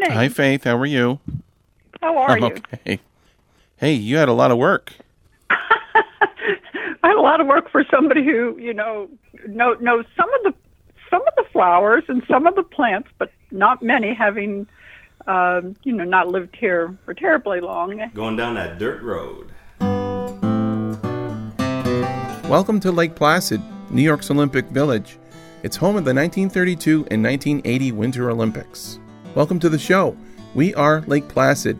morning. Hi, Faith. How are you? How are I'm you? okay. Hey, you had a lot of work. I had a lot of work for somebody who, you know, know knows some of the some of the flowers and some of the plants, but not many. Having, um, you know, not lived here for terribly long. Going down that dirt road. Welcome to Lake Placid, New York's Olympic Village. It's home of the 1932 and 1980 Winter Olympics. Welcome to the show. We are Lake Placid.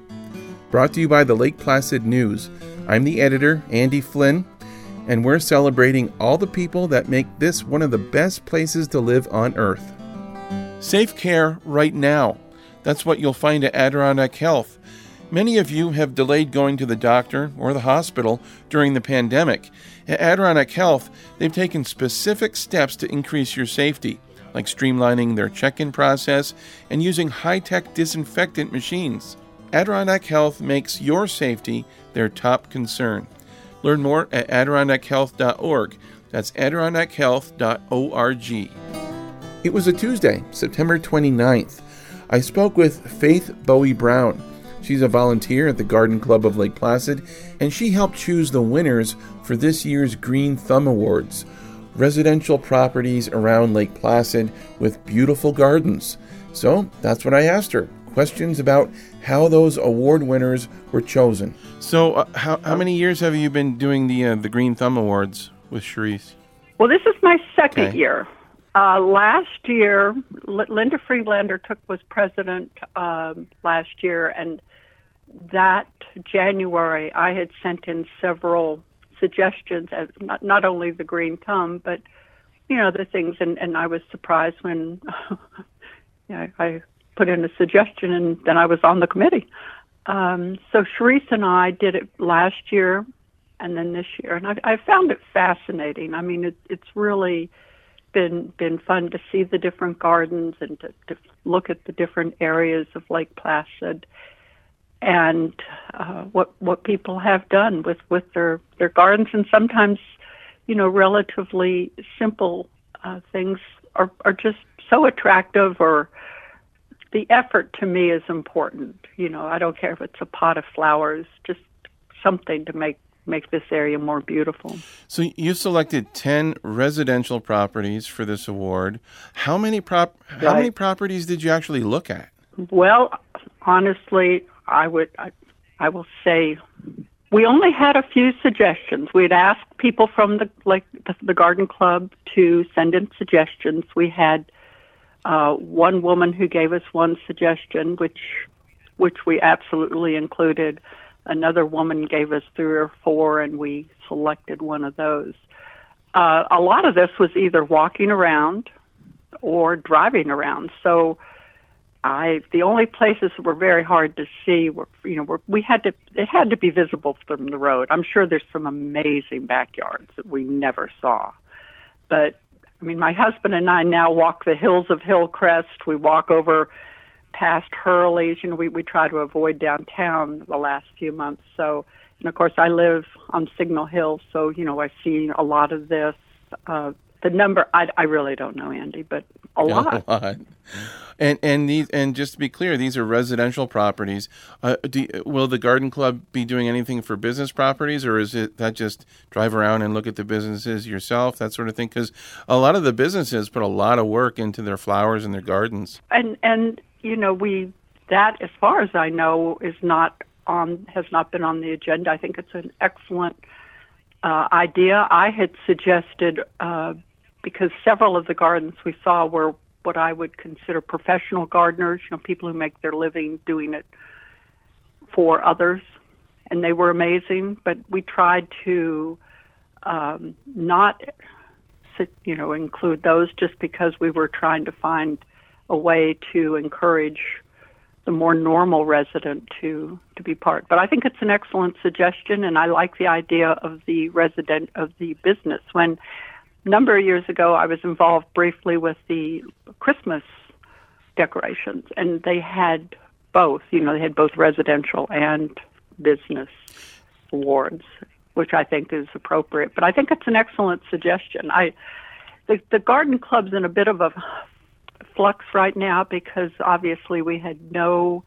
Brought to you by the Lake Placid News. I'm the editor, Andy Flynn, and we're celebrating all the people that make this one of the best places to live on Earth. Safe care right now. That's what you'll find at Adirondack Health. Many of you have delayed going to the doctor or the hospital during the pandemic. At Adirondack Health, they've taken specific steps to increase your safety, like streamlining their check in process and using high tech disinfectant machines. Adirondack Health makes your safety their top concern. Learn more at adirondackhealth.org. That's adirondackhealth.org. It was a Tuesday, September 29th. I spoke with Faith Bowie Brown. She's a volunteer at the Garden Club of Lake Placid, and she helped choose the winners for this year's Green Thumb Awards residential properties around Lake Placid with beautiful gardens. So that's what I asked her questions about how those award winners were chosen. So, uh, how, how many years have you been doing the uh, the Green Thumb Awards with Sharice? Well, this is my second Okay. year. Uh, last year, L- Linda Friedlander took was president um, last year, and that January I had sent in several suggestions, as not, not only the green thumb, but you know the things, and, and I was surprised when you know, I put in a suggestion, and then I was on the committee. Um, so Sharice and I did it last year, and then this year, and I, I found it fascinating. I mean, it, it's really been been fun to see the different gardens and to, to look at the different areas of Lake Placid and uh, what what people have done with with their their gardens and sometimes you know relatively simple uh, things are are just so attractive or the effort to me is important you know i don't care if it's a pot of flowers just something to make make this area more beautiful So you selected ten residential properties for this award. How many prop? How Right. many properties did you actually look at? Well, honestly, I would I, I will say we only had a few suggestions. We'd asked people from the like the, the garden club to send in suggestions. We had uh, one woman who gave us one suggestion, which which we absolutely included. Another woman gave us three or four, and we selected one of those. Uh, a lot of this was either walking around or driving around. So I the only places that were very hard to see were you know were, we had to it had to be visible from the road. I'm sure there's some amazing backyards that we never saw, but I mean my husband and I now walk the hills of Hillcrest. We walk over past Hurley's. You know we we try to avoid downtown the last few months. So and of course I live on Signal Hill, so you know I see a lot of this. Uh, the number I, I really don't know, Andy, but a lot. A lot. And and these and just to be clear, these are residential properties. Uh, do, will the garden club be doing anything for business properties, or is it that just drive around and look at the businesses yourself, that sort of thing? Because a lot of the businesses put a lot of work into their flowers and their gardens. and and you know we that as far as I know is not on has not been on the agenda. I think it's an excellent uh, idea. I had suggested uh, because several of the gardens we saw were what I would consider professional gardeners. You know, people who make their living doing it for others, and they were amazing. But we tried to um, not, you know, include those just because we were trying to find a way to encourage the more normal resident to to be part. But I think it's an excellent suggestion, and I like the idea of the resident of the business. When number of years ago, I was involved briefly with the Christmas decorations, and they had both. You know, they had both residential and business awards, which I think is appropriate. But I think it's an excellent suggestion. I the the garden club's in a bit of a flux right now because obviously we had no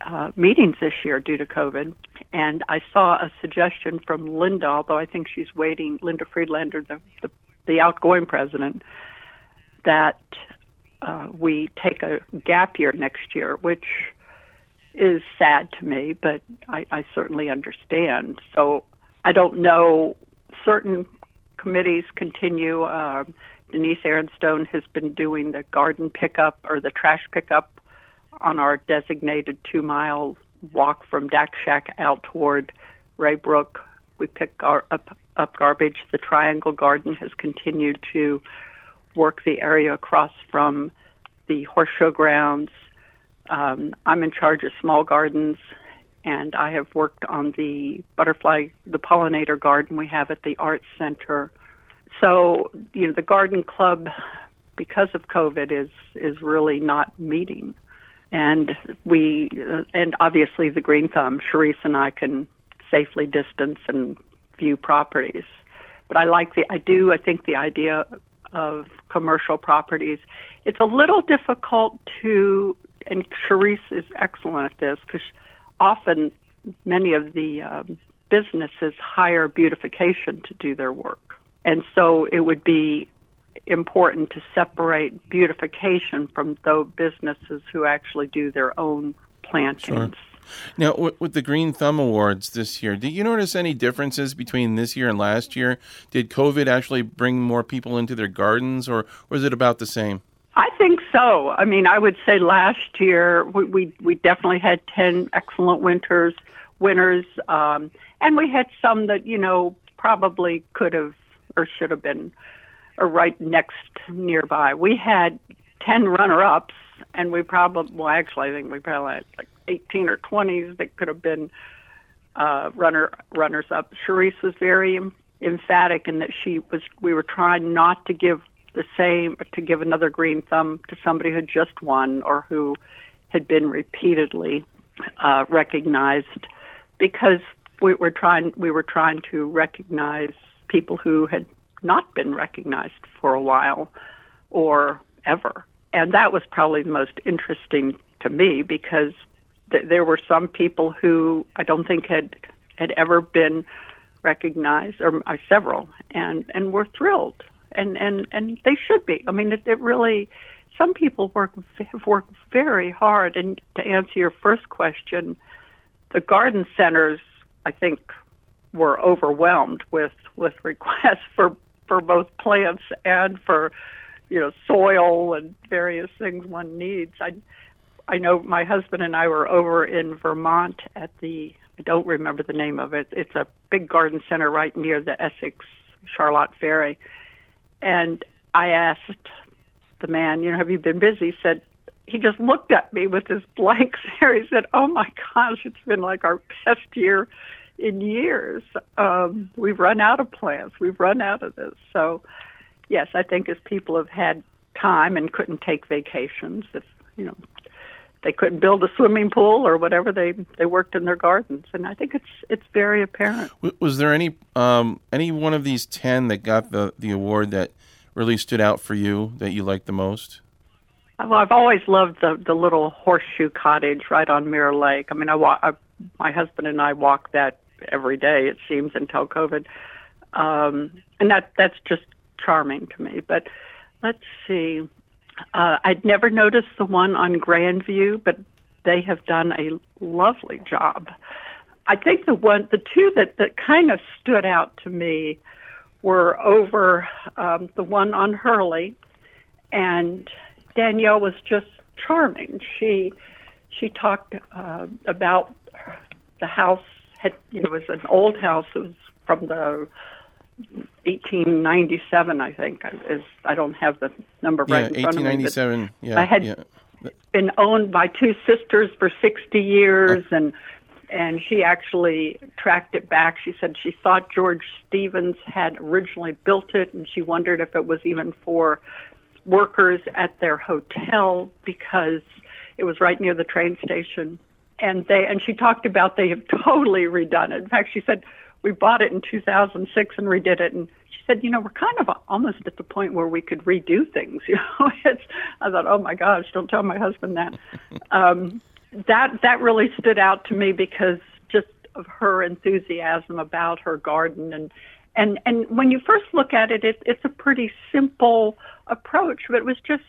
uh, meetings this year due to COVID. And I saw a suggestion from Linda, although I think she's waiting, Linda Friedlander, the, the, the outgoing president, that uh, we take a gap year next year, which is sad to me, but I, I certainly understand. So I don't know. Certain committees continue. Uh, Denise Aaronstone has been doing the garden pickup or the trash pickup on our designated two mile walk from Dack Shack out toward Raybrook. We pick our, up, up garbage. The Triangle Garden has continued to work the area across from the horse show grounds. Um, I'm in charge of small gardens, and I have worked on the butterfly, the pollinator garden we have at the Arts Center. So, you know, the garden club, because of COVID, is is really not meeting, and we, uh, and obviously the Green Thumb, Sharice and I can safely distance and view properties. But I like the, I do, I think the idea of commercial properties. It's a little difficult to, and Sharice is excellent at this because often many of the um, businesses hire beautification to do their work. And so it would be important to separate beautification from those businesses who actually do their own plantings. Sure. Now, with the Green Thumb Awards this year, did you notice any differences between this year and last year? Did COVID actually bring more people into their gardens, or was it about the same? I think so. I mean, I would say last year we we, we definitely had ten excellent winters winners, um, and we had some that you know probably could have or should have been or right next nearby. We had ten runner-ups, and we probably well, actually, I think we probably had like 18 or 20s that could have been uh, runner runners up. Sharice was very emphatic in that she was. We were trying not to give the same to give another green thumb to somebody who just won or who had been repeatedly uh, recognized, because we were trying we were trying to recognize people who had not been recognized for a while or ever. And that was probably the most interesting to me because th- there were some people who I don't think had had ever been recognized, or uh, several, and and were thrilled, and and and they should be. I mean, it, it really. Some people work have worked very hard, and to answer your first question, the garden centers, I think, were overwhelmed with with requests for for both plants and for you know soil and various things one needs. I I know my husband and I were over in Vermont at the I don't remember the name of it. It's a big garden center right near the Essex Charlotte Ferry. And I asked the man, you know, have you been busy? He said he just looked at me with his blank stare. He said, "Oh my gosh, it's been like our best year in years. Um, we've run out of plants. We've run out of this." So, yes, I think as people have had time and couldn't take vacations, if you know they couldn't build a swimming pool or whatever they they worked in their gardens. And i think it's it's very apparent. Was there any um, any one of these 10 that got the the award that really stood out for you that you liked the most? Well i've always loved the the little horseshoe cottage right on mirror lake. I mean i, wa- I my husband and i walk that every day it seems until covid. Um, and that that's just charming to me but let's see uh, I'd never noticed the one on Grandview, but they have done a lovely job. I think the one, the two that, that kind of stood out to me were over um, the one on Hurley, and Danielle was just charming. She she talked uh, about the house had you know it was an old house. It was from the 1897, I think. Is I don't have the number yeah, right in front 1897. of me. Yeah, I had yeah. been owned by two sisters for 60 years, and and she actually tracked it back. She said she thought George Stevens had originally built it, and she wondered if it was even for workers at their hotel because it was right near the train station. And they and she talked about they have totally redone it. In fact, she said we bought it in 2006 and redid it. And she said, you know, we're kind of almost at the point where we could redo things. You know, it's, I thought, oh my gosh, don't tell my husband that. um, that that really stood out to me because just of her enthusiasm about her garden and and and when you first look at it, it it's a pretty simple approach, but it was just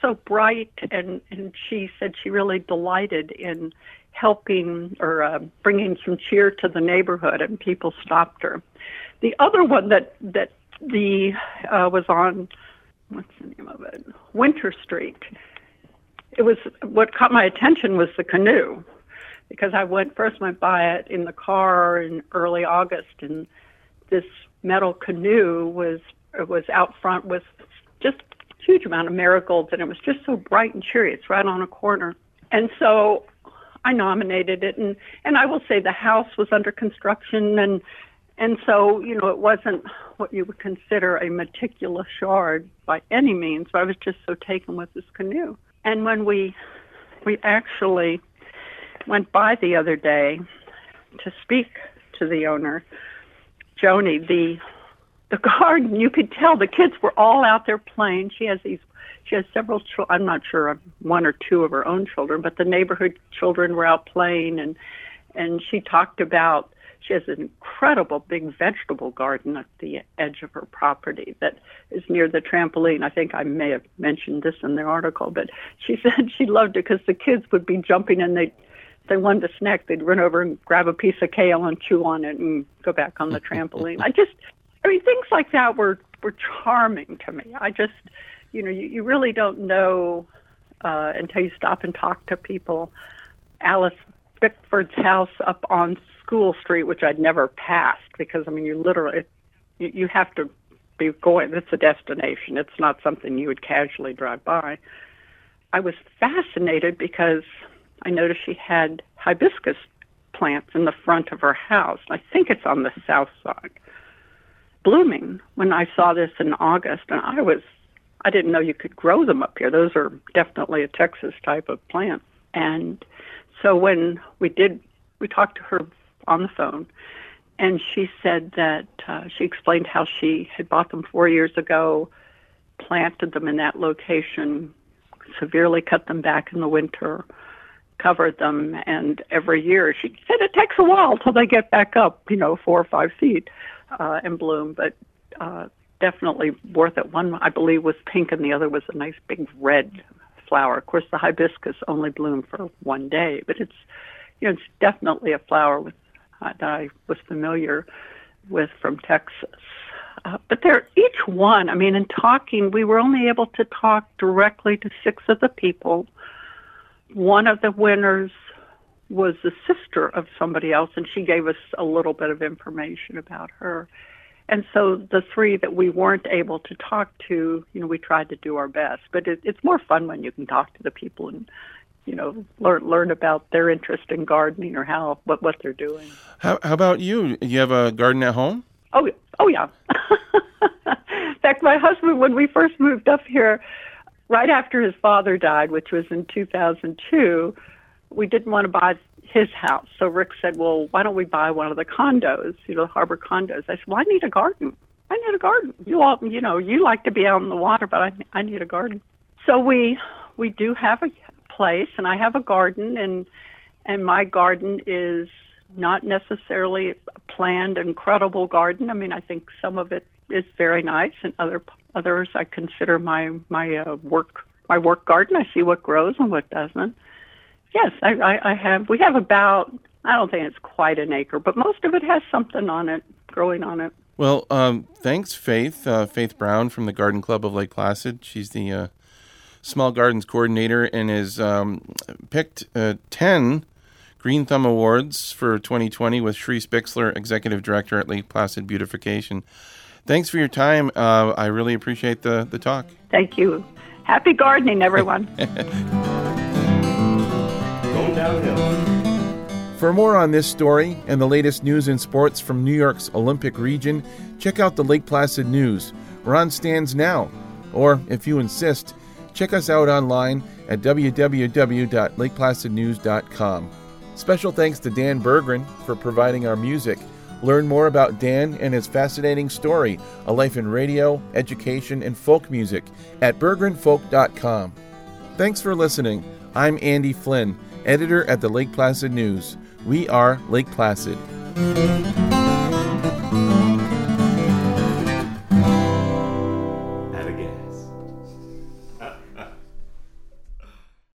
so bright and and she said she really delighted in helping or uh, bringing some cheer to the neighborhood and people stopped her. The other one that that the uh, was on what's the name of it? Winter street. It was what caught my attention was the canoe because i went first went by it in the car in early august and this metal canoe was was out front with just huge amount of marigolds, and it was just so bright and cheery. It's right on a corner, and so I nominated it, and and I will say the house was under construction, and and so you know it wasn't what you would consider a meticulous yard by any means. But I was just so taken with this canoe, and when we we actually went by the other day to speak to the owner, Joni, the the garden, you could tell the kids were all out there playing. She has these, she has several children. I'm not sure of one or two of her own children, but the neighborhood children were out playing, and and she talked about she has an incredible big vegetable garden at the edge of her property that is near the trampoline. I think I may have mentioned this in the article, but she said she loved it because the kids would be jumping and they they wanted a snack, they'd run over and grab a piece of kale and chew on it and go back on the trampoline. I just I mean, things like that were were charming to me. I just, you know, you, you really don't know uh, until you stop and talk to people. Alice Bickford's house up on School Street, which I'd never passed because I mean, you literally you, you have to be going. It's a destination. It's not something you would casually drive by. I was fascinated because I noticed she had hibiscus plants in the front of her house. I think it's on the south side blooming when I saw this in August, and I was I didn't know you could grow them up here. Those are definitely a Texas type of plant. And so when we did, we talked to her on the phone, and she said that uh, she explained how she had bought them four years ago, planted them in that location, severely cut them back in the winter, covered them, and every year she said it takes a while till they get back up, you know, four or five feet uh, and bloom, but uh, definitely worth it. One, I believe, was pink, and the other was a nice big red flower. Of course, the hibiscus only bloom for one day, but it's you know it's definitely a flower with uh, that I was familiar with from Texas. Uh, but they're each one. I mean, in talking, we were only able to talk directly to six of the people. One of the winners was the sister of somebody else, and she gave us a little bit of information about her. And so the three that we weren't able to talk to, you know, we tried to do our best. But it, it's more fun when you can talk to the people and, you know, learn learn about their interest in gardening or how what what they're doing. How, how about you? You have a garden at home? Oh, oh yeah. in fact, my husband, when we first moved up here, right after his father died, which was in 2002 we didn't want to buy his house. So Rick said, well, why don't we buy one of the condos, you know, the harbor condos? I said, well, I need a garden. I need a garden. You all, you know, you like to be out in the water, but I, I need a garden. So we, we do have a place and I have a garden and, and my garden is not necessarily a planned, incredible garden. I mean, I think some of it is very nice and other, others I consider my, my uh, work, my work garden. I see what grows and what doesn't Yes, I, I, I have. We have about, I don't think it's quite an acre, but most of it has something on it, growing on it. Well, um, thanks, Faith. Uh, Faith Brown from the Garden Club of Lake Placid. She's the uh, Small Gardens Coordinator and has um, picked uh, 10 Green Thumb Awards for 2020 with Sharice Bixler, Executive Director at Lake Placid Beautification. Thanks for your time. Uh, I really appreciate the, the talk. Thank you. Happy gardening, everyone. For more on this story and the latest news and sports from New York's Olympic region, check out the Lake Placid News. We're on stands now. Or, if you insist, check us out online at www.lakeplacidnews.com. Special thanks to Dan Berggren for providing our music. Learn more about Dan and his fascinating story, A Life in Radio, Education, and Folk Music at berggrenfolk.com. Thanks for listening. I'm Andy Flynn, editor at the Lake Placid News. We are Lake Placid.